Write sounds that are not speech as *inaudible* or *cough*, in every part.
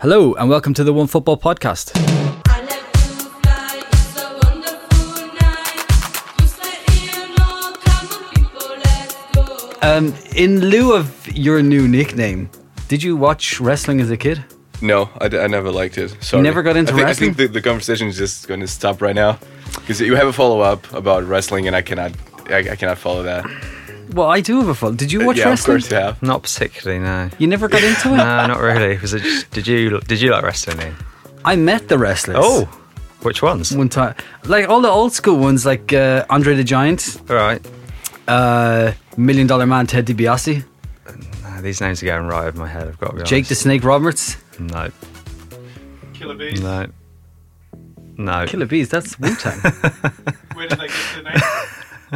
Hello, and welcome to the Onefootball Podcast. I like to fly, it's a wonderful night. Just let you know, come on people, let's go. Um, in lieu of your new nickname, did you watch wrestling as a kid? No, I, d- I never liked it. Sorry. never got into I think, wrestling? I think the, the conversation is just going to stop right now because you have a follow up about wrestling, and I cannot, I, I cannot follow that. Well, I do have a fun. Did you watch yeah, wrestling? of course you have. Not particularly, no. You never got into it. *laughs* No, not really. Was it? Just, did you? Did you like wrestling? Ian? I met the wrestlers. Oh, which ones? one time, like all the old school ones, like uh, Andre the Giant, All right. uh, Million Dollar Man Ted DiBiase, No, these names are going right over my head. I've got to be Jake the. Snake Roberts, No, Killer Bees. no, no. Killer Bees. That's Wu Tang. *laughs* Where did they get the name?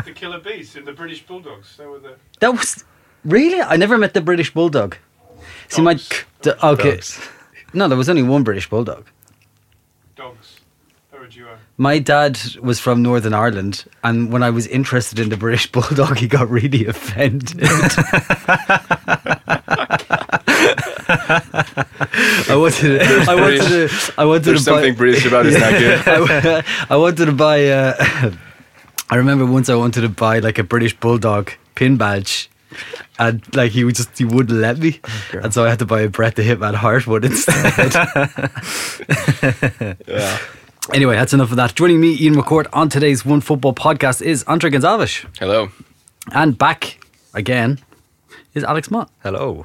The Killer Bees in the British Bulldogs. They were the that was really. I never met the British Bulldog. See my Dogs. the, okay. Dogs. No, there was only one British Bulldog. dogs. They were a duo. My dad was from Northern Ireland, and when I was interested in the British *laughs* Bulldog, he got really offended. *laughs* I wanted, to, I wanted to, I wanted There's to buy, something British about it. It's not good. I, I wanted to buy. Uh, *laughs* I remember once I wanted to buy like a British Bulldog pin badge, and like he would just he wouldn't let me, oh, and so I had to buy a Bret the Hitman Hart one instead. Yeah. *laughs* *laughs* anyway, that's enough of that. Joining me, Ian McCourt, on today's Onefootball podcast is Andre Gonçalves, Hello. and back again is Alex Mott. Hello.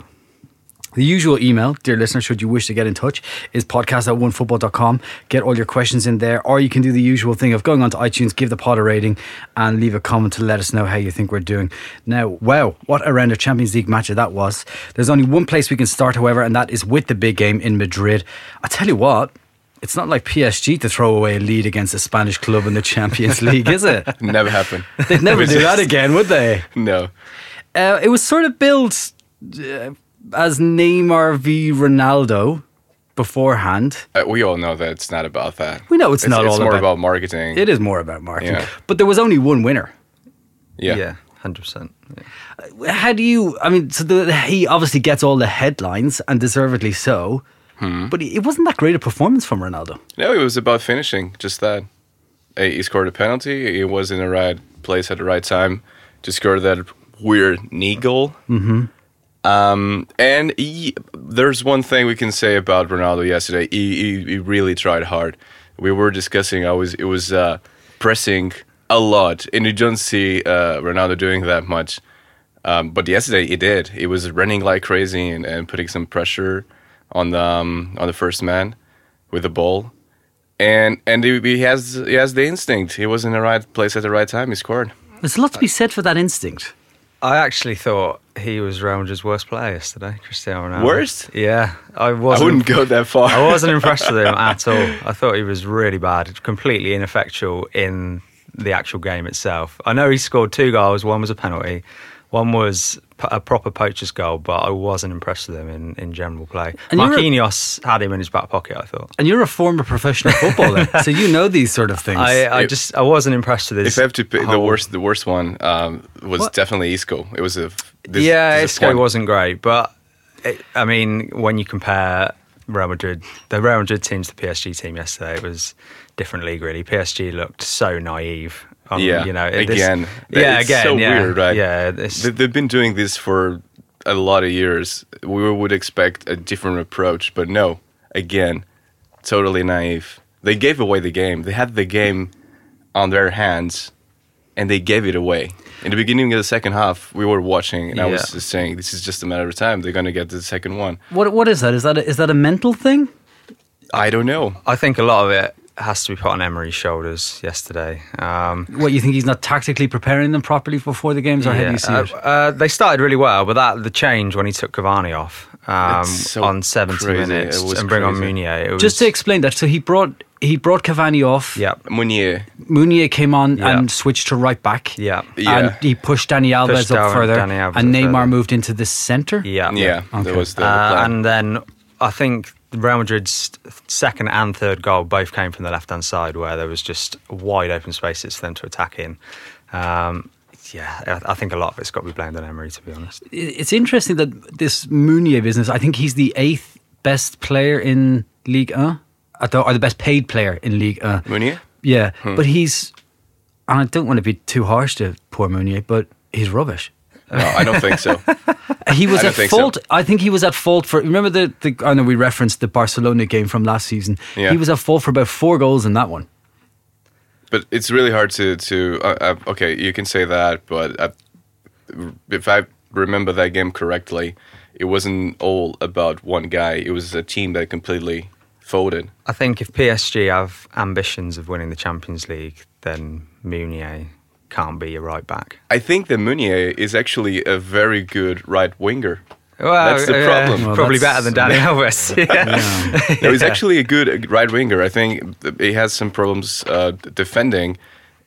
The usual email, dear listener, should you wish to get in touch, is podcast at onefootball.com. Get all your questions in there, or you can do the usual thing of going onto iTunes, give the pod a rating, and leave a comment to let us know how you think we're doing. Now, wow, what a round of Champions League match that was. There's only one place we can start, however, and that is with the big game in Madrid. I tell you what, it's not like PSG to throw away a lead against a Spanish club in the Champions *laughs* League, is it? Never happen. They'd never *laughs* do that again, would they? No. Uh, it was sort of built. uh, as Neymar v Ronaldo beforehand. Uh, we all know that it's not about that. We know it's not It's all more about- about, marketing. It is more about marketing, Yeah. but there was only one winner. Yeah. Yeah, hundred percent. How do you? I mean, so the, he obviously gets all the headlines and deservedly so. But it wasn't that great a performance from Ronaldo. No, it was about finishing. Just that. Uh, He scored a penalty. He was in the right place at the right time to score that weird knee goal. Mm-hmm. Um, and he, there's one thing we can say about Ronaldo yesterday. He, he, he really tried hard. We were discussing. I was it was uh, pressing a lot, and you don't see uh, Ronaldo doing that much. Um, but yesterday he did. He was running like crazy and, and putting some pressure on the um, on the first man with the ball and and he, he has he has the instinct. He was in the right place at the right time. He scored. There's a lot to be said for that instinct. I actually thought he was Real Madrid's worst player yesterday, Cristiano Ronaldo. Worst? Yeah, I I wasn't. wouldn't go that far. I wasn't impressed with him *laughs* at all. I thought he was really bad, completely ineffectual in the actual game itself. I know he scored two goals. One was a penalty. One was p- a proper poacher's goal, but I wasn't impressed with him in, in general play. And you're a- Marquinhos had him in his back pocket. I thought. And you're a former professional footballer, *laughs* so you know these sort of things. I, I If- just I wasn't impressed with his. if I have to pick the worst, the worst one um, was What? definitely Isco. It was a dis- yeah, Isco disappoint- wasn't great, but it, I mean, when you compare Real Madrid, the Real Madrid team to the PSG team yesterday, it was different league really. PSG looked so naive. Um, Yeah, you know, it- this- again, yeah, it's again, so yeah, weird, right? Yeah, this, They- They've been doing this for a lot of years. We would expect a different approach, but no. Again, totally naive. They gave away the game. They had the game on their hands, and they gave it away. In the beginning of the second half, we were watching, and I was just saying, "This is just a matter of time. They're going to get the second one." what what is that? Is that a, is that a mental thing? I don't know. I think a lot of it has to be put on Emery's shoulders yesterday. Um, What you think he's not tactically preparing them properly before the games, or how do you see uh, it? uh, they started really well, but that the change when he took Cavani off um, so on 70 crazy. minutes and bring on crazy. Meunier. It was, Just to explain that, so he brought he brought Cavani off. yeah, Meunier. Meunier came on Yeah. and switched to right back. yeah, Yeah. And he pushed Dani Alves Pushed up further, Alves and Neymar further. moved into the centre. yeah, Yeah, Okay. that was the Uh, plan. and then I think Real Madrid's second and third goal both came from the left hand side, where there was just wide open spaces for them to attack in. Um, yeah, I I think a lot of it's got to be blamed on Emery, to be honest. It's interesting that this Meunier business. I think he's the eighth best player in Ligue 1, I thought, or the best paid player in Ligue 1. Meunier? Yeah, Hmm. but he's, and I don't want to be too harsh to poor Meunier, but he's rubbish. No, I don't think so. *laughs* He was I at think so. fault. I think he was at fault for. Remember the, the? I know we referenced the Barcelona game from last season. Yeah. He was at fault for about four goals in that one. But it's really hard to to uh, uh, okay, you can say that, but uh, if I remember that game correctly, it wasn't all about one guy. It was a team that completely folded. I think if PSG have ambitions of winning the Champions League, then Meunier can't be a right back. I think that Meunier is actually a very good right winger. Well, That's the yeah, problem. Well, probably better than Dani Alves. *laughs* *laughs* Yeah. No, he's actually a good uh, right winger. I think he has some problems uh, defending,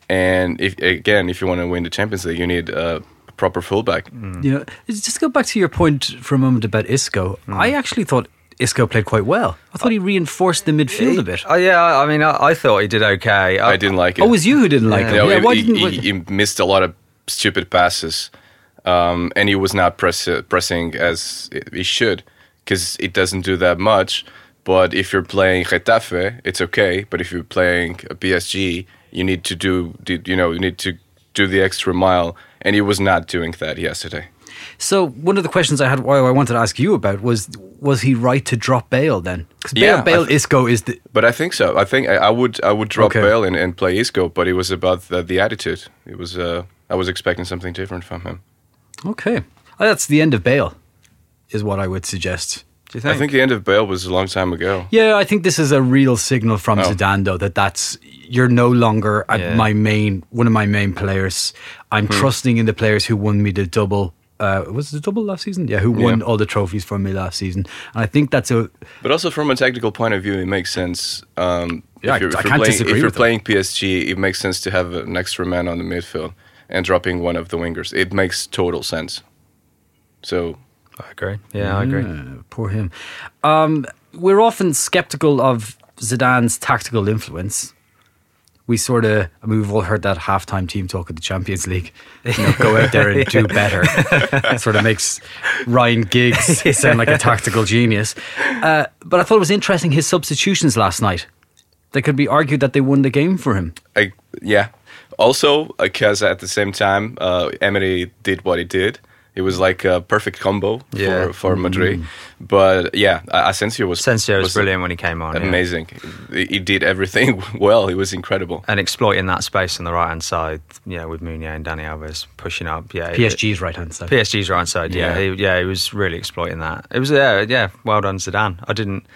and if again, if you want to win the Champions League, you need a proper fullback. You know, just go back to your point for a moment about Isco. Hmm. I actually thought Isco played quite well. I thought he reinforced the midfield a bit. Oh yeah, I mean, I, I thought he did okay. I didn't like it. Oh, it was you who didn't like Yeah. him? No, yeah, he, why he- didn't? he, he missed a lot of stupid passes, um, and he was not press, pressing as he should because it doesn't do that much. But if you're playing Getafe, it's okay. But if you're playing a PSG, you need to do, do you know, you need to do the extra mile, and he was not doing that yesterday. So one of the questions I had, why I wanted to ask you about was, was he right to drop Bale then? Because Bale, Yeah, Bale, th- Isco is the. But I think so. I think I, I would I would drop Okay. Bale and, and play Isco, but it was about the, the attitude. It was uh, I was expecting something different from him. Okay, oh, that's the end of Bale, is what I would suggest. Do you think? I think the end of Bale was a long time ago. Yeah, I think this is a real signal from Oh. Zidane, though, that that's you're no longer Yeah. my main one of my main players. I'm Hmm. trusting in the players who won me the double. Uh, was it the double last season? Yeah, who won Yeah. all the trophies for me last season? And I think that's a But also from a technical point of view, it makes sense. Um, Yeah, I- if you're, I if you're can't playing, disagree if you're playing PSG, it makes sense to have an extra man on the midfield and dropping one of the wingers. It makes total sense. So I agree. Yeah, I agree. Yeah, poor him. Um, we're often skeptical of Zidane's tactical influence. We sort of, I mean, we've all heard that halftime team talk at the Champions League. You know, go out there and do *laughs* better. sort of makes Ryan Giggs *laughs* sound like a tactical genius. Uh, but I thought it was interesting his substitutions last night. They could be argued that they won the game for him. I yeah. Also, because at the same time, uh, Emery did what he did. It was like a perfect combo Yeah. for, for Madrid. Mm. But yeah, A- Asensio was Sensio was brilliant when he came on. amazing. He he did everything *laughs* well. He was incredible. And exploiting that space on the right hand side, you know, with Meunier and Dani Alves pushing up. Yeah, PSG's right hand side. PSG's right hand side. Yeah, Yeah. He, yeah, he was really exploiting that. It was yeah, yeah. Well done, Zidane. I didn't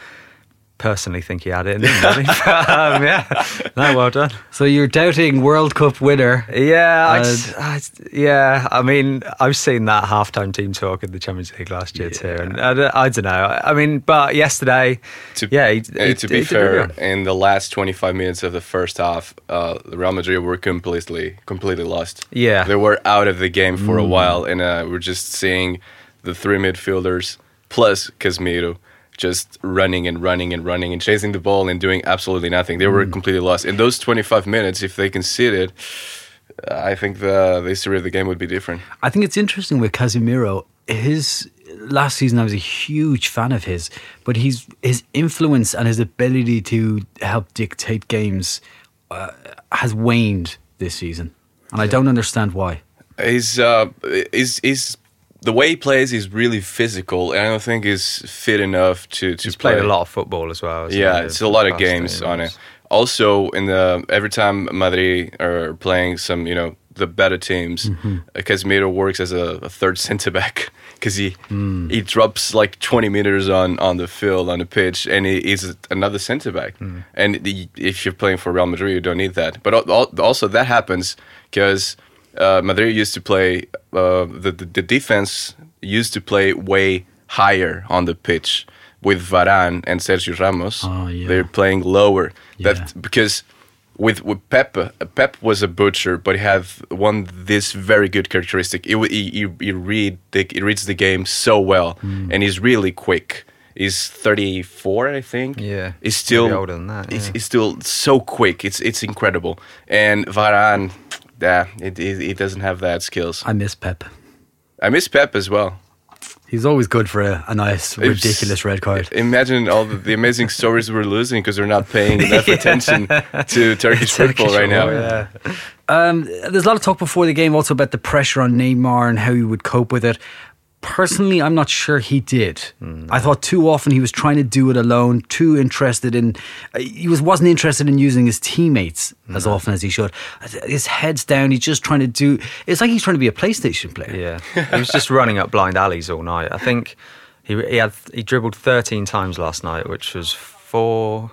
personally think he had it in him. *laughs* But, um, yeah, no, well done. So you're doubting World Cup winner. Yeah, I, just- I just- yeah. I mean, I've seen that halftime team talk in the Champions League last year too, and I, don't- I don't know. I mean, but yesterday, To, yeah, he, uh, he- to he be did fair, in the last 25 minutes of the first half, uh, Real Madrid were completely, completely lost. Yeah. they were out of the game for a while, and uh, we're just seeing the three midfielders plus Casemiro just running and running and running and chasing the ball and doing absolutely nothing. They were completely lost. In those 25 minutes, if they conceded, I think the, the history of the game would be different. I think it's interesting with Casemiro. His last season, I was a huge fan of his, but he's his influence and his ability to help dictate games uh, has waned this season, and I don't understand why. He's uh, he's, he's the way he plays is really physical, and I don't think he's fit enough to to He's play played a lot of football as well. Yeah, it's a lot of games on it. Also, in the every time Madrid are playing some, you know, the better teams, Mm-hmm. Casemiro works as a, a third *laughs* centre back because he Mm. he drops like twenty meters on on the field on the pitch, and he is another centre back. Mm. And the, if you're playing for Real Madrid, you don't need that. But al- al- also that happens because uh, Madrid used to play uh, the, the defense used to play way higher on the pitch with Varane and Sergio Ramos. Oh, yeah. They're playing lower. Yeah. That because with with Pep, Pep was a butcher, but he had one this very good characteristic. He he, he, read the, he reads the game so well, Hmm. and he's really quick. He's 34, I think. Yeah, he's still older than that, He's, yeah. he's still so quick. It's it's incredible. And Varane, yeah, it, it, it doesn't have that skills. I miss Pep. I miss Pep as well. He's always good for a, a nice, It's- ridiculous red card. Imagine all the, the amazing stories we're losing because we're not paying enough *laughs* attention to Turkish football right now. Yeah. Um, there's a lot of talk before the game also about the pressure on Neymar and how he would cope with it. Personally, I'm not sure he did. I thought too often he was trying to do it alone, too interested in. uh, He was wasn't interested in using his teammates as often as he should. His head's down. He's just trying to do. It's like he's trying to be a PlayStation player. Yeah, he was just running up blind alleys all night. I think he he had he dribbled 13 times last night, which was four,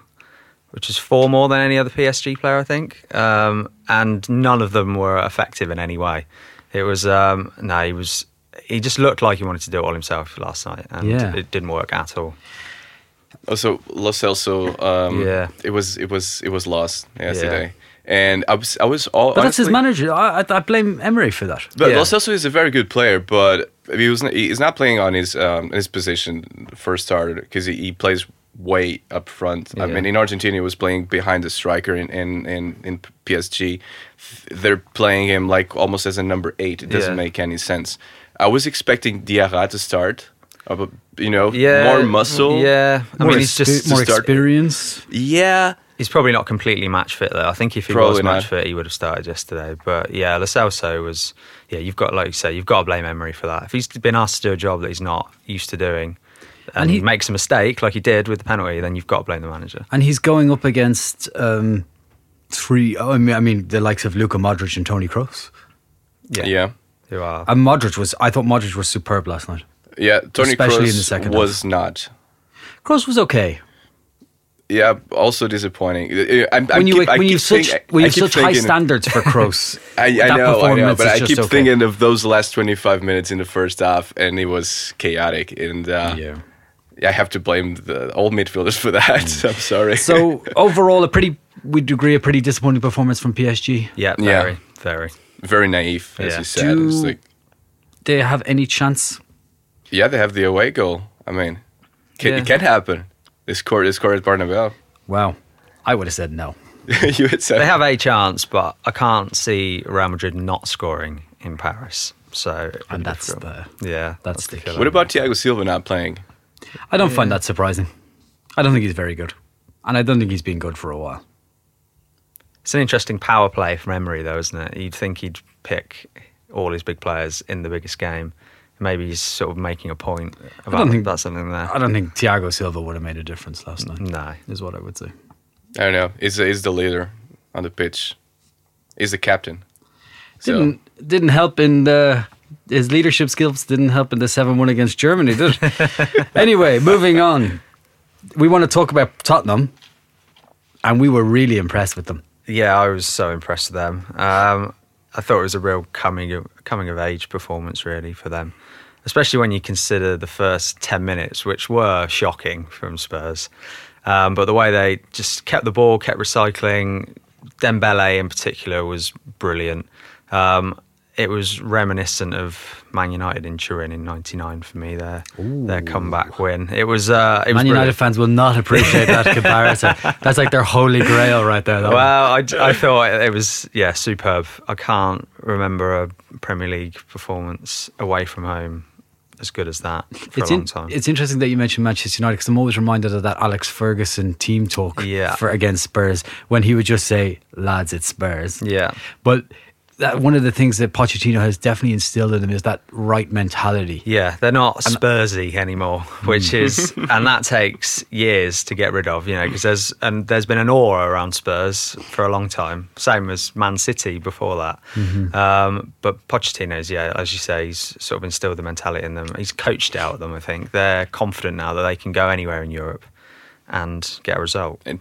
which is four more than any other PSG player, I think. Um, and none of them were effective in any way. It was um, no, he was he just looked like he wanted to do it all himself last night, and Yeah. it didn't work at all. Also, Lo Celso, um, Yeah. it was it was it was lost yesterday, and I was I was all. But that's his manager. I, I, I blame Emery for that. But Yeah. Lo Celso is a very good player, but he was not, he's not playing on his um, his position first starter because he, he plays way up front. I mean, in Argentina, he was playing behind the striker. In in in, in PSG, they're playing him like almost as a number eight. It doesn't Yeah. make any sense. I was expecting Diarra to start. but, you know, Yeah, more muscle. Yeah, I More, mean, he's just more to start- experience. yeah. He's probably not completely match fit though. I think if he Probably was match not. fit, he would have started yesterday. But yeah, Lo Celso was. Yeah, you've got like you say, you've got to blame Emery for that. If he's been asked to do a job that he's not used to doing, and, And he, he- makes a mistake like he did with the penalty, then you've got to blame the manager. And he's going up against um, three. oh, I mean, I mean, the likes of Luka Modric and Toni Kroos. Yeah, Yeah. Who are. And Modric was. I thought Modric was superb last night. Yeah, Toni Especially in the Kroos second was not. Kroos was okay. Yeah, also disappointing. I, I, I when you keep, I when you keep such think- when you keep such high standards for *laughs* Kroos. I, I that know, I know, performance but I keep okay. thinking of those last 25 minutes in the first half, and it was chaotic. And uh, Yeah. I have to blame the old midfielders for that. *laughs* I'm sorry. So overall, a pretty we'd agree a pretty disappointing performance from PSG. yeah, Yeah. very, very. very naive, as Yeah. you said. It's Do- like, They have any chance? yeah, they have the away goal. I mean, can, Yeah. it can happen. They scored. They scored at Bernabeu. Wow, I would have said no. *laughs* you had said They have a chance, but I can't see Real Madrid not scoring in Paris. So, it'd And that's difficult. the- yeah, that's the killer. What about Thiago Silva not playing? I don't find that surprising. I don't think he's very good, and I don't think he's been good for a while. It's an interesting power play from Emery, though, isn't it? You'd think he'd pick all his big players in the biggest game. Maybe he's sort of making a point about, don't think- that's something there. I don't think Thiago Silva would have made a difference last night. No. is what I would say. I don't know. He's, he's the leader on the pitch. He's the captain. So- Didn't didn't help in the his leadership skills. Didn't help in the seven one against Germany, did it? *laughs* anyway, moving on. We want to talk about Tottenham, and we were really impressed with them. Yeah, I was so impressed with them. Um, I thought it was a real coming of, coming of age performance, really, for them. Especially when you consider the first 10 minutes, which were shocking from Spurs. Um, but the way they just kept the ball, kept recycling, Dembele in particular was brilliant. Um, it was reminiscent of Man United in Turin in '99 for me. Their their comeback win. It was. Uh, it was Man United brilliant. fans will not appreciate that *laughs* comparison. That's like their holy grail right there. Well, I, I thought it was yeah superb. I can't remember a Premier League performance away from home as good as that for it's a long in- time. it's interesting that you mentioned Manchester United because I'm always reminded of that Alex Ferguson team talk Yeah. for against Spurs when he would just say, "Lads, it's Spurs." Yeah. but that one of the things that Pochettino has definitely instilled in them is that right mentality. yeah, they're not Spursy anymore, which is *laughs* and that takes years to get rid of. You know, because there's and there's been an aura around Spurs for a long time. Same as Man City before that. Um, but Pochettino's yeah, as you say, he's sort of instilled the mentality in them. He's coached out of them. I think they're confident now that they can go anywhere in Europe and get a result. And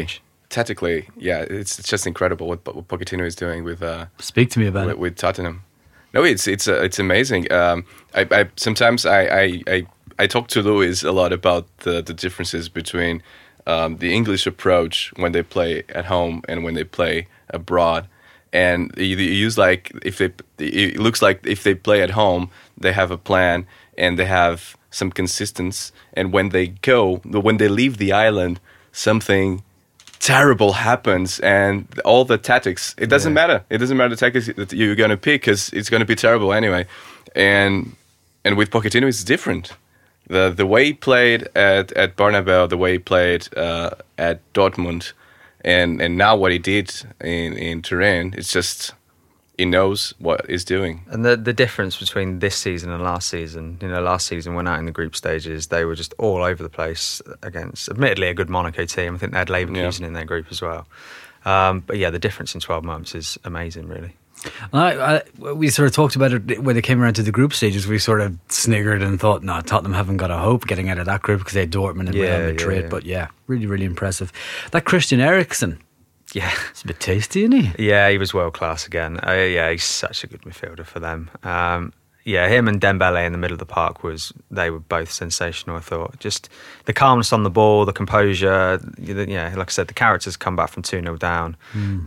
which is tactically, yeah, it's, it's just incredible what, what Pochettino is doing with uh, Speak to me about with, it. with Tottenham. No, it's it's uh, it's amazing. Um, I, I sometimes I, I I I talk to Louis a lot about the the differences between um, the English approach when they play at home and when they play abroad. And you, you use like if they it looks like if they play at home, they have a plan and they have some consistency. And when they go, when they leave the island, something terrible happens and all the tactics it doesn't matter. It doesn't matter the tactics that you're going to pick because it's going to be terrible anyway. And and with Pochettino, it's different. The the way he played at at Bernabeu, the way he played uh, at Dortmund, and and now what he did in in Turin, it's just he knows what he's doing. And the the difference between this season and last season, you know, last season when out in the group stages, they were just all over the place against, admittedly, a good Monaco team. I think they had Leverkusen in their group as well. Um, but yeah, the difference in 12 months is amazing, really. I, I, we sort of talked about it when they came around to the group stages. We sort of sniggered and thought, no, Tottenham haven't got a hope getting out of that group because they had Dortmund and Yeah, Real Madrid. yeah, yeah. But yeah, really, really impressive. That Christian Eriksen, Yeah. it's a bit tasty, isn't he? Yeah, he was world class again. Uh, yeah, he's such a good midfielder for them. Um, yeah, him and Dembele in the middle of the park was they were both sensational. I thought just the calmness on the ball, the composure. you Yeah, like I said, the characters come back from two 0 down.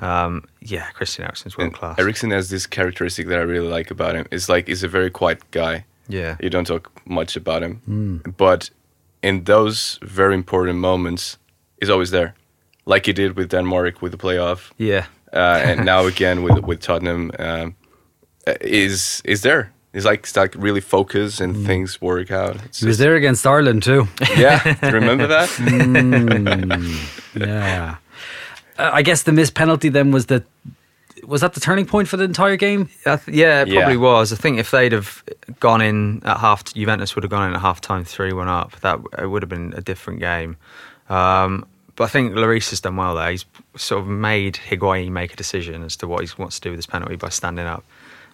Um, yeah, Christian Eriksen's world And class. Eriksen has this characteristic that I really like about him. It's like he's a very quiet guy. yeah, You don't talk much about him, but in those very important moments, he's always there, like he did with Denmark with the playoff, yeah, uh, and now again with with Tottenham. Um, uh, is is there? He's like he's like really focused and things work out. It's He was just- there against Ireland too. Yeah, remember that? *laughs* yeah. Uh, I guess the missed penalty then was the was that the turning point for the entire game? I th- yeah, it Yeah. probably was. I think if they'd have gone in at half, Juventus would have gone in at half time, three one up. That it would have been a different game. Um, but I think Lloris has done well there. He's sort of made Higuain make a decision as to what he wants to do with this penalty by standing up,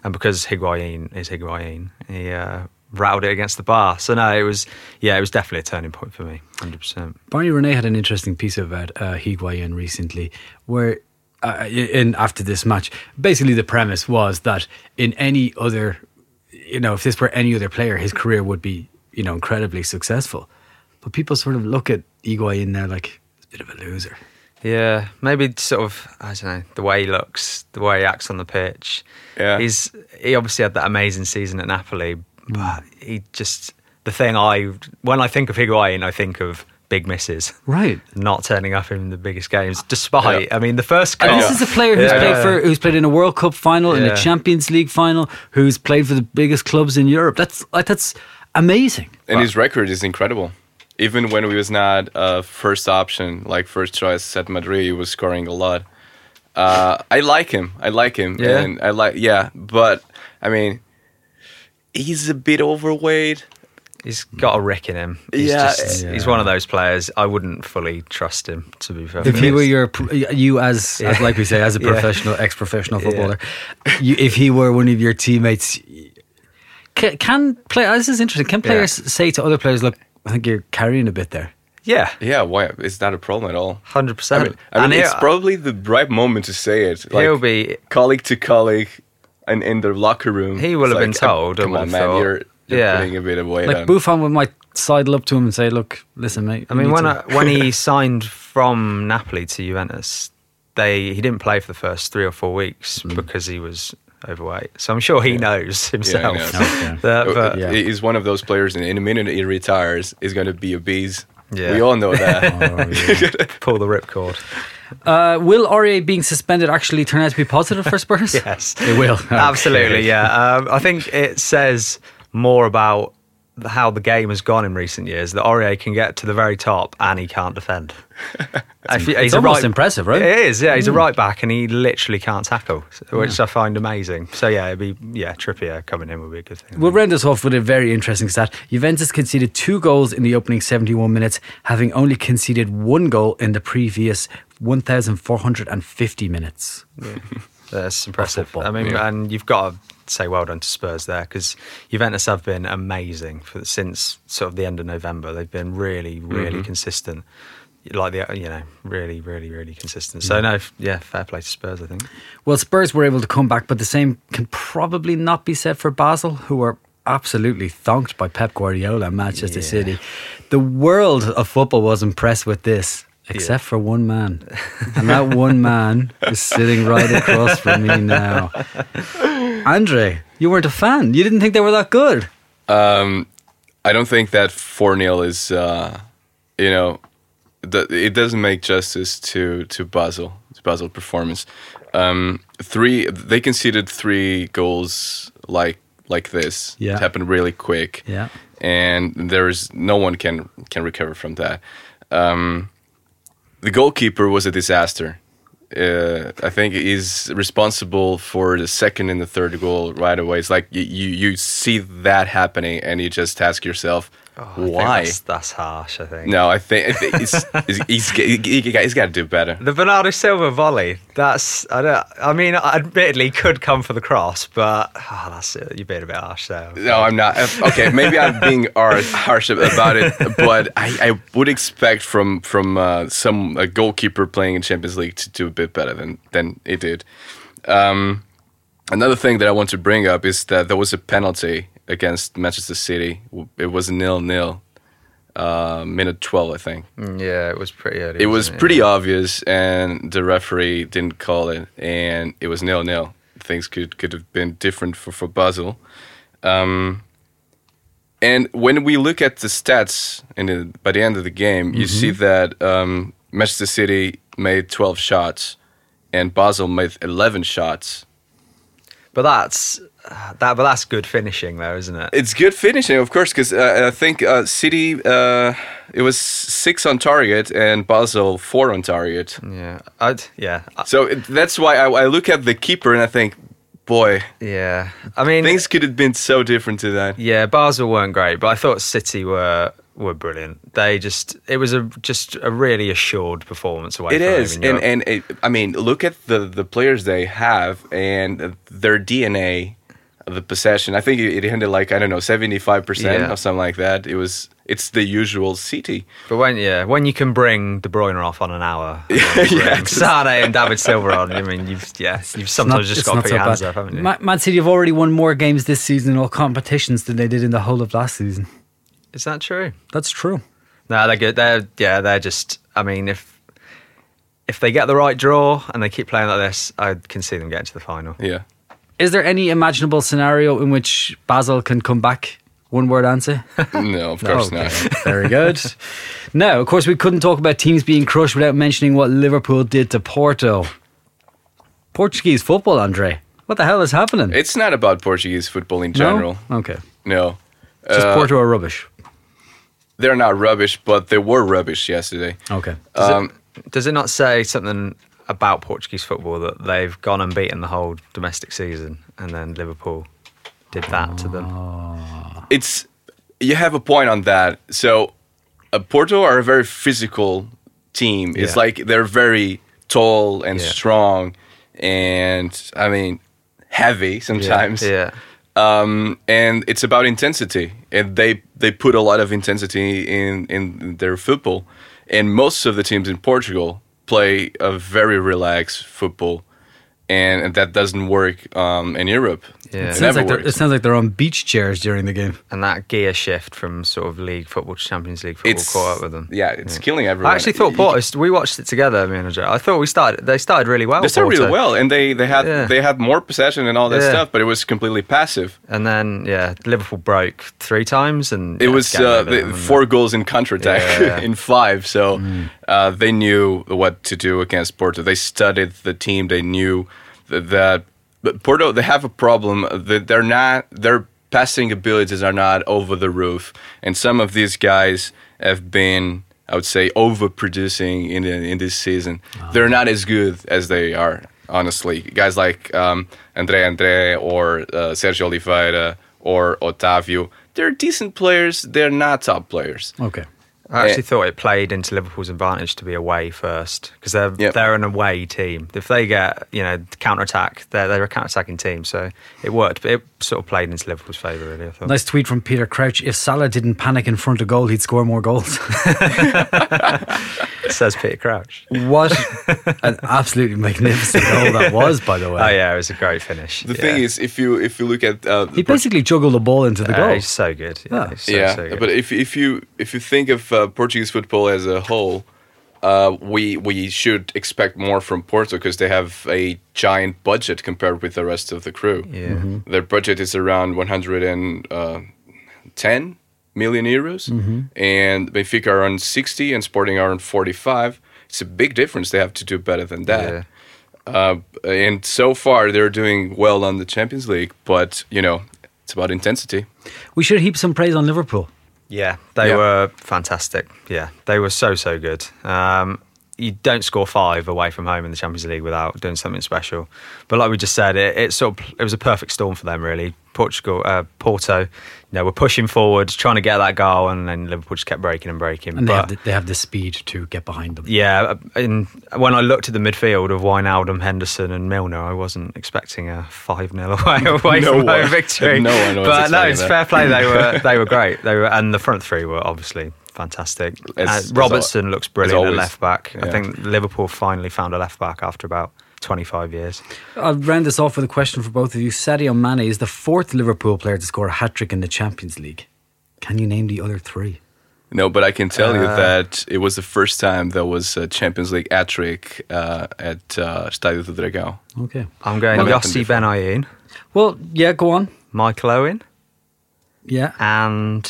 and because Higuain is Higuain, he uh, rattled it against the bar. So no, it was yeah, it was definitely a turning point for me, hundred percent. Barney Ronay had an interesting piece about uh, Higuain recently, where uh, in after this match, basically the premise was that in any other, you know, if this were any other player, his career would be you know incredibly successful. But people sort of look at Higuain now like bit of a loser. Yeah, maybe sort of I don't know the way he looks, the way he acts on the pitch. Yeah. he's he obviously had that amazing season at Napoli, mm. but he just the thing I when I think of Higuain, I think of big misses, Right. not turning up in the biggest games. Despite, Yeah. I mean, the first And this is a player who's Yeah. played for who's played in a World Cup final, in a Champions League final, who's played for the biggest clubs in Europe. That's like that's amazing. and his record is incredible. Even when he was not uh, first option, like first choice at Madrid, he was scoring a lot. Uh, I like him. I like him. Yeah? And I like yeah, but I mean, he's a bit overweight. He's got a wreck in him. He's Yeah. just, he's one of those players. I wouldn't fully trust him to be fair. If he were your, you as, as like we say, as a *laughs* Yeah. professional, ex-professional footballer, you, if he were one of your teammates, can, can play. This is interesting. Can players say to other players, "Look, I think you're carrying a bit there." yeah, Yeah, why? It's not a problem at all. hundred I percent. mean, I mean it's probably the right moment to say it. Like, he'll be colleague to colleague, and in the locker room. He will have been like, uh, told, Come on, man, thought. you're, you're Yeah. putting a bit of weight Like on. Buffon might sidle up to him and say, "Look, listen, mate." I mean, when I, *laughs* when he signed from Napoli to Juventus, they he didn't play for the first three or four weeks Mm. because he was overweight. So I'm sure he knows himself. knows. *laughs* Okay. that, Uh, but yeah. He's one of those players, and in a minute he retires, he's going to be obese. Yeah. We all know that. *laughs* Oh, yeah. pull the ripcord. uh, will Aurier being suspended actually turn out to be positive for Spurs? *laughs* Yes, it will. absolutely. Yeah, um, I think it says more about the- how the game has gone in recent years that Aurier can get to the very top and he can't defend. *laughs* If he- it's almost impressive, right? It is. Yeah, he's a hmm. right back and he literally can't tackle, which I find amazing. So yeah, it'd be yeah, Trippier coming in would be a good thing. We'll round this off with a very interesting stat. Juventus conceded two goals in the opening 71 minutes, having only conceded one goal in the previous 1,450 minutes. *laughs* That's impressive. I mean, Yeah. and you've got to say well done to Spurs there because Juventus have been amazing for since sort of the end of November. They've been really, really mm-hmm. consistent. Like the you know, really, really, really consistent. So mm-hmm. no, yeah, fair play to Spurs. I think. Well, Spurs were able to come back, but the same can probably not be said for Basel, who were absolutely thonked by Pep Guardiola and Manchester Yeah. City. The world of football was impressed with this, except for one man. And that one man is sitting right across from me now. Andre, you weren't a fan. You didn't think they were that good. Um, I don't think that 4 0 is, uh, you know, the, it doesn't make justice to, to Basel, to Basel performance. Um, three, they conceded three goals like like this. Yeah. It happened really quick. Yeah. And there's no one can can recover from that. Um, the goalkeeper was a disaster. Uh, I think he's responsible for the second and the third goal right away. It's like you, you, see that happening and you just ask yourself, Oh, why? That's, that's harsh. I think. No, I think, I think it's, *laughs* it's, he's, he, he, he's got to do better. The Bernardo Silva volley. That's I don't. I mean, admittedly, could come for the cross, but oh, that's. You're being a bit harsh there. No, I'm not. Uh, Okay, maybe I'm being harsh, about it, but I, I would expect from from uh, some a goalkeeper playing in Champions League to do a bit better than than he did. Um, another thing that I want to bring up is that there was a penalty against Manchester City. It was nil nil, uh, minute twelve, I think. Mm, Yeah, it was pretty early. It was wasn't pretty obvious, and the referee didn't call it, and it was nil nil. Things could could have been different for for Basel. Um, and when we look at the stats, in the, by the end of the game, you see that um, Manchester City made twelve shots, and Basel made eleven shots. But that's that. But that's good finishing, though, isn't it? It's good finishing, of course, because uh, I think uh, City uh, it was six on target and Basel four on target. Yeah, I'd, yeah, So it, that's why I, I look at the keeper and I think, boy, yeah. I mean, things could have been so different to that. yeah, Basel weren't great, but I thought City were were brilliant. They just it was a just a really assured performance away. It from is, and and it, I mean, look at the the players they have and their DNA, the possession. I think it, it ended like I don't know seventy five percent or something like that. It was it's the usual City. But when yeah, when you can bring De Bruyne off on an hour, *laughs* Yeah, yeah. Sane and David Silva on. I mean, you've yeah, you've sometimes just got to put your hands up, haven't you? Ma- Man City have already won more games this season in all competitions than they did in the whole of last season. Is that true? That's true. No, they're good. They're yeah, they're just. I mean, if if they get the right draw and they keep playing like this, I can see them getting to the final. Yeah. Is there any imaginable scenario in which Basel can come back? One word answer. *laughs* No, of course Okay. not. *laughs* Very good. now, of course, we couldn't talk about teams being crushed without mentioning what Liverpool did to Porto. Portuguese football, Andre. What the hell is happening? It's not about Portuguese football in general. No? Okay. No. Just Uh, Porto are rubbish. They're not rubbish, but they were rubbish yesterday. Okay. Does, Um, it, does it not say something about Portuguese football that they've gone and beaten the whole domestic season, and then Liverpool did that to them? it's you have a point on that. So uh, Porto are a very physical team. It's Yeah. like they're very tall and Yeah. strong, and I mean heavy sometimes. Yeah. Um, and it's about intensity, and they they put a lot of intensity in in their football. And most of the teams in Portugal play a very relaxed football, and, that doesn't work um, in Europe. Yeah. It It sounds, like they're, it sounds like they're on beach chairs during the game. And that gear shift from sort of league football to Champions League football It's caught up with them. Yeah, it's killing everyone. I actually thought Porto. We watched it together, me and Joe. I thought we started. They started really well. They started really well, and they they had Yeah. they had more possession and all that Yeah. stuff, but it was completely passive. And then yeah, Liverpool broke three times, and It yeah, was uh, the, them, and four goals in counterattack Yeah. *laughs* in five, so uh, they knew what to do against Porto. They studied the team. They knew that, that but Porto they have a problem that they're not their passing abilities are not over the roof, and some of these guys have been. I would say overproducing in in this season. They're not as good as they are, honestly. Guys like um, André André or uh, Sergio Oliveira or Otavio, they're decent players. They're not top players. Okay. I actually Eh. thought it played into Liverpool's advantage to be away first because they're Yep. they're an away team. If they get you know counter attack, they're they're a counter attacking team, so it worked. But it sort of played into Liverpool's favour, really. I thought. Nice tweet from Peter Crouch. If Salah didn't panic in front of goal, he'd score more goals. *laughs* *laughs* Says Peter Crouch. what an absolutely magnificent goal that was, by the way. Oh yeah, it was a great finish. The yeah. thing is, if you if you look at uh, He basically juggled the ball into the Uh, goal. he's so good. Yeah, Yeah. he's so, yeah, so good. but if if you if you think of uh, Portuguese football as a whole, uh, we we should expect more from Porto because they have a giant budget compared with the rest of the crew. Yeah. Mhm. Their budget is around 110 million euros, and Benfica are on 60, and Sporting are on 45. It's a big difference. They have to do better than that. Yeah. Uh, and so far, they're doing well on the Champions League, but you know, it's about intensity. We should heap some praise on Liverpool. Yeah, they Yeah. were fantastic. Yeah, they were so so good. Um, you don't score five away from home in the Champions League without doing something special. But like we just said, it, it sort of it was a perfect storm for them. Really, Portugal, uh, Porto, you know, were pushing forward, trying to get that goal, and then Liverpool just kept breaking and breaking. And they have, the, they have the speed to get behind them. yeah, in, when I looked at the midfield of Wijnaldum, Henderson, and Milner, I wasn't expecting a five 0 away, *laughs* away No from one- home victory. no one was but no, it's that. fair play. They were *laughs* they were great. They were, and the front three were obviously fantastic. As- Uh, Robertson al- looks brilliant at left back. I think Liverpool finally found a left back after about twenty five years. I'll round this off with a question for both of you. Sadio Mane is the fourth Liverpool player to score a hat trick in the Champions League. Can you name the other three? No, but I can tell you Uh, that it was the first time there was a Champions League hat trick uh, at uh, Stadio do Dragão. Okay. I'm going What happened Yossi before? Benayoun, Well, yeah, go on. Michael Owen, Yeah. and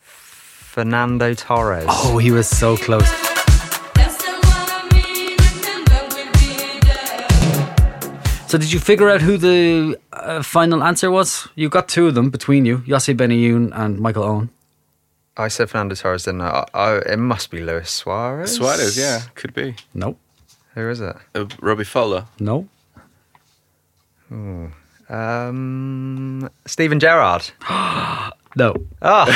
Fernando Torres. Oh, he was so close. So, did you figure out who the uh, final answer was? You got two of them between you, Yossi Benayoun and Michael Owen. I said Fernando Torres, didn't I? I? It must be Luis Suarez. Suarez, yeah, could be. No, Who is it? Uh, Robbie Fowler. no. Um, Steven Gerrard. *gasps* *gasps* No. Ah.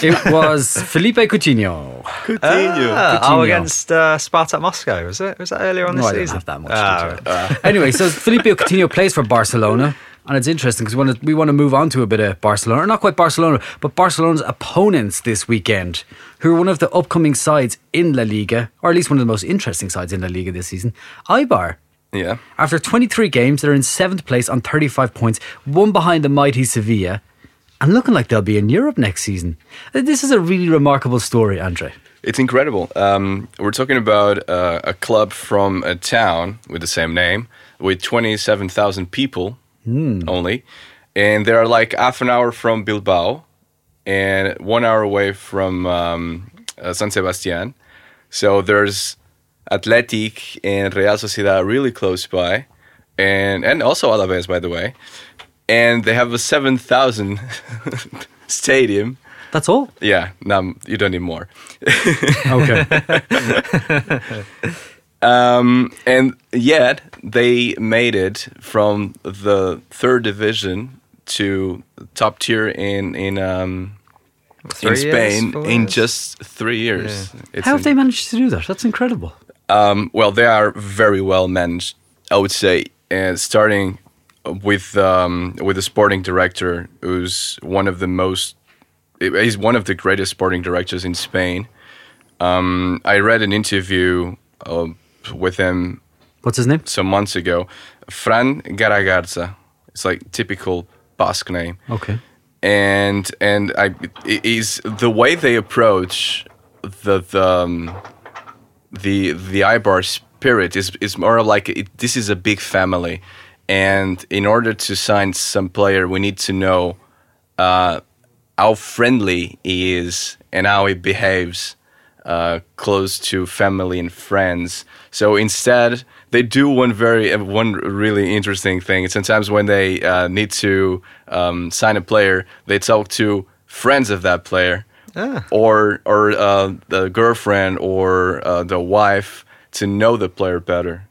*laughs* It was Philippe Coutinho. Coutinho. oh Coutinho. against uh, Spartak Moscow, was it? Was that earlier on No, this I don't season? have that much Ah, detail. anyway, so Philippe Coutinho plays for Barcelona, and it's interesting because we want to we want to move on to a bit of Barcelona, not quite Barcelona, but Barcelona's opponents this weekend, who are one of the upcoming sides in La Liga, or at least one of the most interesting sides in La Liga this season. Eibar. Yeah. After 23 games, they're in seventh place on 35 points, one behind the mighty Sevilla, and looking like they'll be in Europe next season. Uh, This is a really remarkable story, Andre. It's incredible. Um, we're talking about uh, a club from a town with the same name, with 27,000 people only. And they're like half an hour from Bilbao and one hour away from um, uh, San Sebastian. So there's Athletic and Real Sociedad really close by. And, and also Alaves, by the way. And they have a 7,000 *laughs* stadium. That's all. Yeah, no, you don't need more. *laughs* Okay. *laughs* Um, and yet they made it from the third division to top tier in in um, in Three years, Spain four in years? just three years. It's How have in- they managed to do that? That's incredible. um, well, they are very well managed, I would say. And starting with um, with the sporting director, who's one of the most, he's one of the greatest sporting directors in Spain. Um, I read an interview uh, with him What's his name? some months ago. Fran Garagarza. It's like typical Basque name, Okay. and and I is the way they approach the the um, the the Eibar spirit is is more like it, this is a big family, and in order to sign some player, we need to know uh, how friendly he is and how he behaves uh, close to family and friends. So instead, they do one very uh, one really interesting thing. Sometimes when they uh, need to um, sign a player, they talk to friends of that player, or or uh, the girlfriend or uh, the wife to know the player better,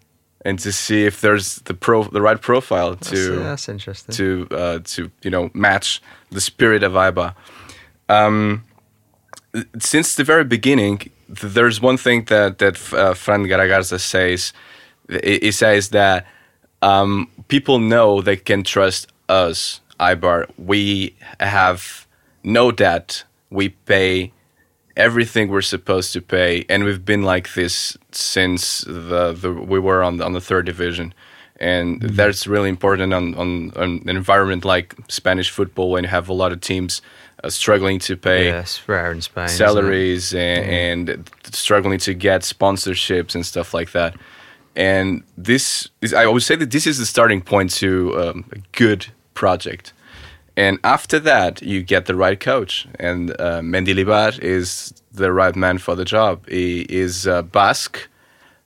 and to see if there's the pro the right profile to That's, that's interesting. to uh, to you know match the spirit of Eibar. Um, since the very beginning, th- there's one thing that that uh, Fran Garagarza says. He he says that um, people know they can trust us, Eibar. We have no debt. We pay everything we're supposed to pay, and we've been like this since the, the we were on the, on the third division, and that's really important on, on on an environment like Spanish football when you have a lot of teams uh, struggling to pay yeah, rare in Spain. salaries and, and struggling to get sponsorships and stuff like that. And this is, I would say that this is the starting point to um, a good project. And after that, you get the right coach. And uh, Mendilibar is the right man for the job. He is uh, Basque.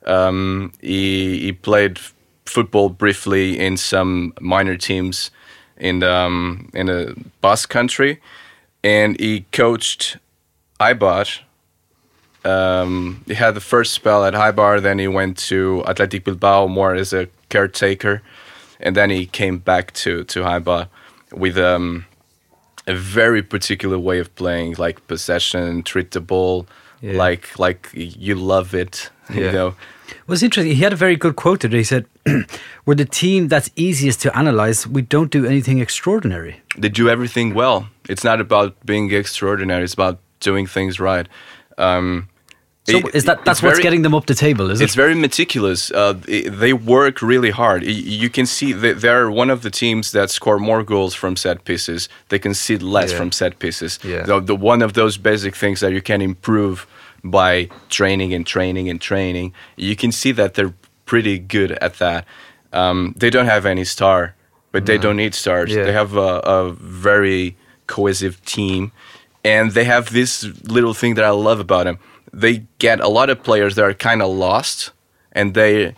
Um, he, he played football briefly in some minor teams in um, in a Basque country, and he coached Eibar. Um, he had the first spell at Eibar, then he went to Athletic Bilbao more as a caretaker, and then he came back to to Eibar with um, a very particular way of playing, like possession, treat the ball, Yeah. like like you love it, *laughs* you Yeah. know. Well, it's interesting. He had a very good quote today. He said, *clears throat* We're the team that's easiest to analyze. We don't do anything extraordinary. they do everything well. It's not about being extraordinary. It's about doing things right. Um, So is that that's what's very- getting them up the table, is it? It's very meticulous. Uh, they work really hard. You can see they're one of the teams that score more goals from set pieces. They concede less Yeah. from set pieces. Yeah. The, the one of those basic things that you can improve by training and training and training. You can see that they're pretty good at that. Um, they don't have any star, but they don't need stars. Yeah. They have a, a very cohesive team, and they have this little thing that I love about them. They get a lot of players that are kind of lost, and they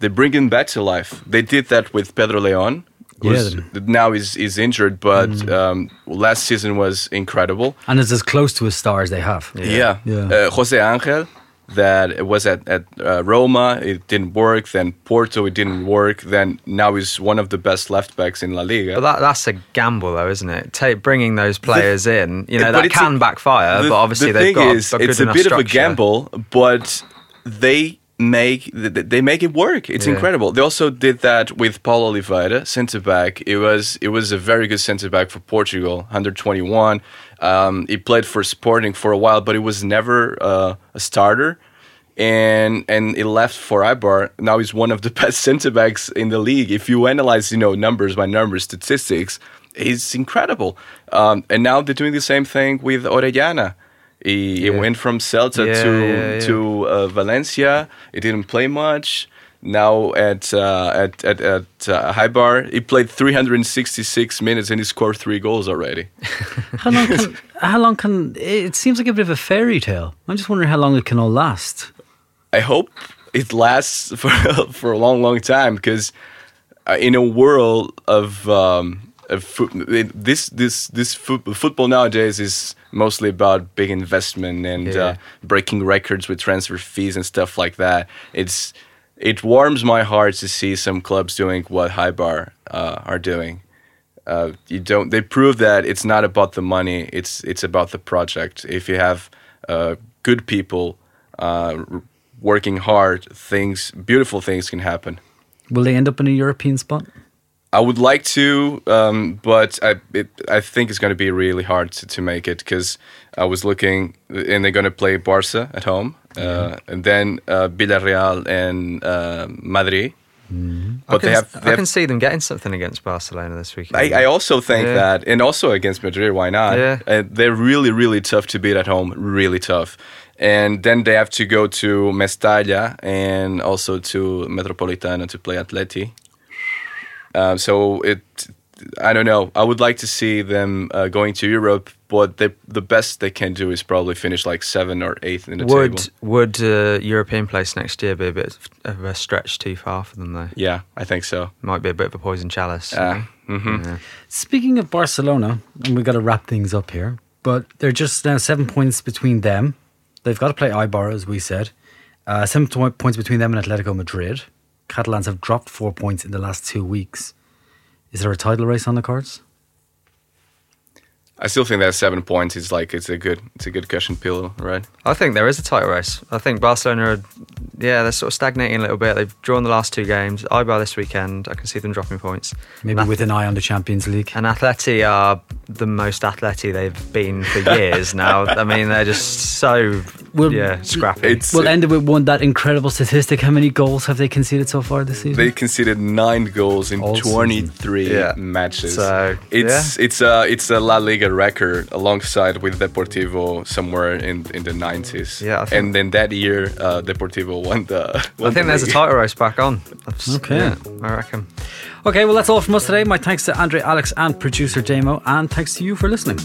they bring them back to life. They did that with Pedro Leon, who's Yeah. now is is injured, but um, last season was incredible. And it's as close to a star as they have. Yeah, Yeah. Uh, Jose Angel, that it was at at uh, Roma, it didn't work. Then Porto, it didn't work. Then now he's one of the best left backs in La Liga. But that, that's a gamble, though, isn't it? Take bringing those players in, you know, that it's a- can backfire. the, but obviously the they've thing got is, good it's a bit of a gamble, but they make they make it work. It's Yeah. incredible. They also did that with Paulo Oliveira, centre back. It was it was a very good centre back for Portugal, 121. Um, he played for Sporting for a while, but he was never uh, a starter. And and he left for Eibar. Now he's one of the *laughs* best centre backs in the league. If you analyze, you know, numbers by numbers, statistics, he's incredible. Um, and now they're doing the same thing with Orellana. He, he went from Celta Yeah, to yeah, yeah. to uh, Valencia. He didn't play much. Now at uh, at at, at uh, Eibar, he played 366 minutes and he scored three goals already. *laughs* How long can, how long can, it seems like a bit of a fairy tale. I'm just wondering how long it can all last. I hope it lasts *laughs* for for a long, long time because uh, in a world of um, of foot, it- this this this football nowadays is mostly about big investment and Yeah. uh, breaking records with transfer fees and stuff like that. It's it warms my heart to see some clubs doing what Eibar uh, are doing. Uh, you don't. They prove that it's not about the money. It's it's about the project. If you have uh, good people uh, r- working hard, things beautiful things can happen. Will they end up in a European spot? I would like to, um, but I it, I think it's going to be really hard to, to make it because I was looking, and they're going to play Barca at home, uh, and then uh, Villarreal and uh, Madrid. I But can, they have, I they have can see them getting something against Barcelona this weekend. I, I also think Yeah. that, and also against Madrid, why not? Yeah. Uh, they're really, really tough to beat at home, really tough. And then they have to go to Mestalla and also to Metropolitano to play Atleti. Uh, so it, I don't know. I would like to see them uh, going to Europe, but they, the best they can do is probably finish like seven or eighth in the would table. would uh, European place next year be a bit of a stretch too far for them though? Yeah, I think so. Might be a bit of a poison chalice. Uh, know? mhm. Yeah. Speaking of Barcelona, and we've got to wrap things up here, but they're just now seven points between them. They've got to play Eibar, as we said. Uh, seven to- points between them and Atletico Madrid. Catalans have dropped four points in the last two weeks. Is there a title race on the cards? I still think that seven points is like it's a good it's a good cushion pillow, right? I think there is a title race. I think Barcelona, are, yeah, they're sort of stagnating a little bit. They've drawn the last two games. Eibar this weekend. I can see them dropping points. Maybe And with an eye on the Champions League. And Atleti are the most Atleti they've been for years *laughs* now. I mean, they're just so Well, yeah scrappy. it's- We'll end it with one that incredible statistic. How many goals have they conceded so far this season? They conceded nine goals in All 23 Yeah. matches. So, it's it's a it's a La Liga record alongside with Deportivo somewhere in in the 90s. Yeah, I think- and then that year uh, Deportivo won the. I think the there's a league. title race back on. That's- Okay. yeah, I reckon. Okay, well, that's all from us today. My thanks to Andre, Alex, and producer Damo, and thanks to you for listening.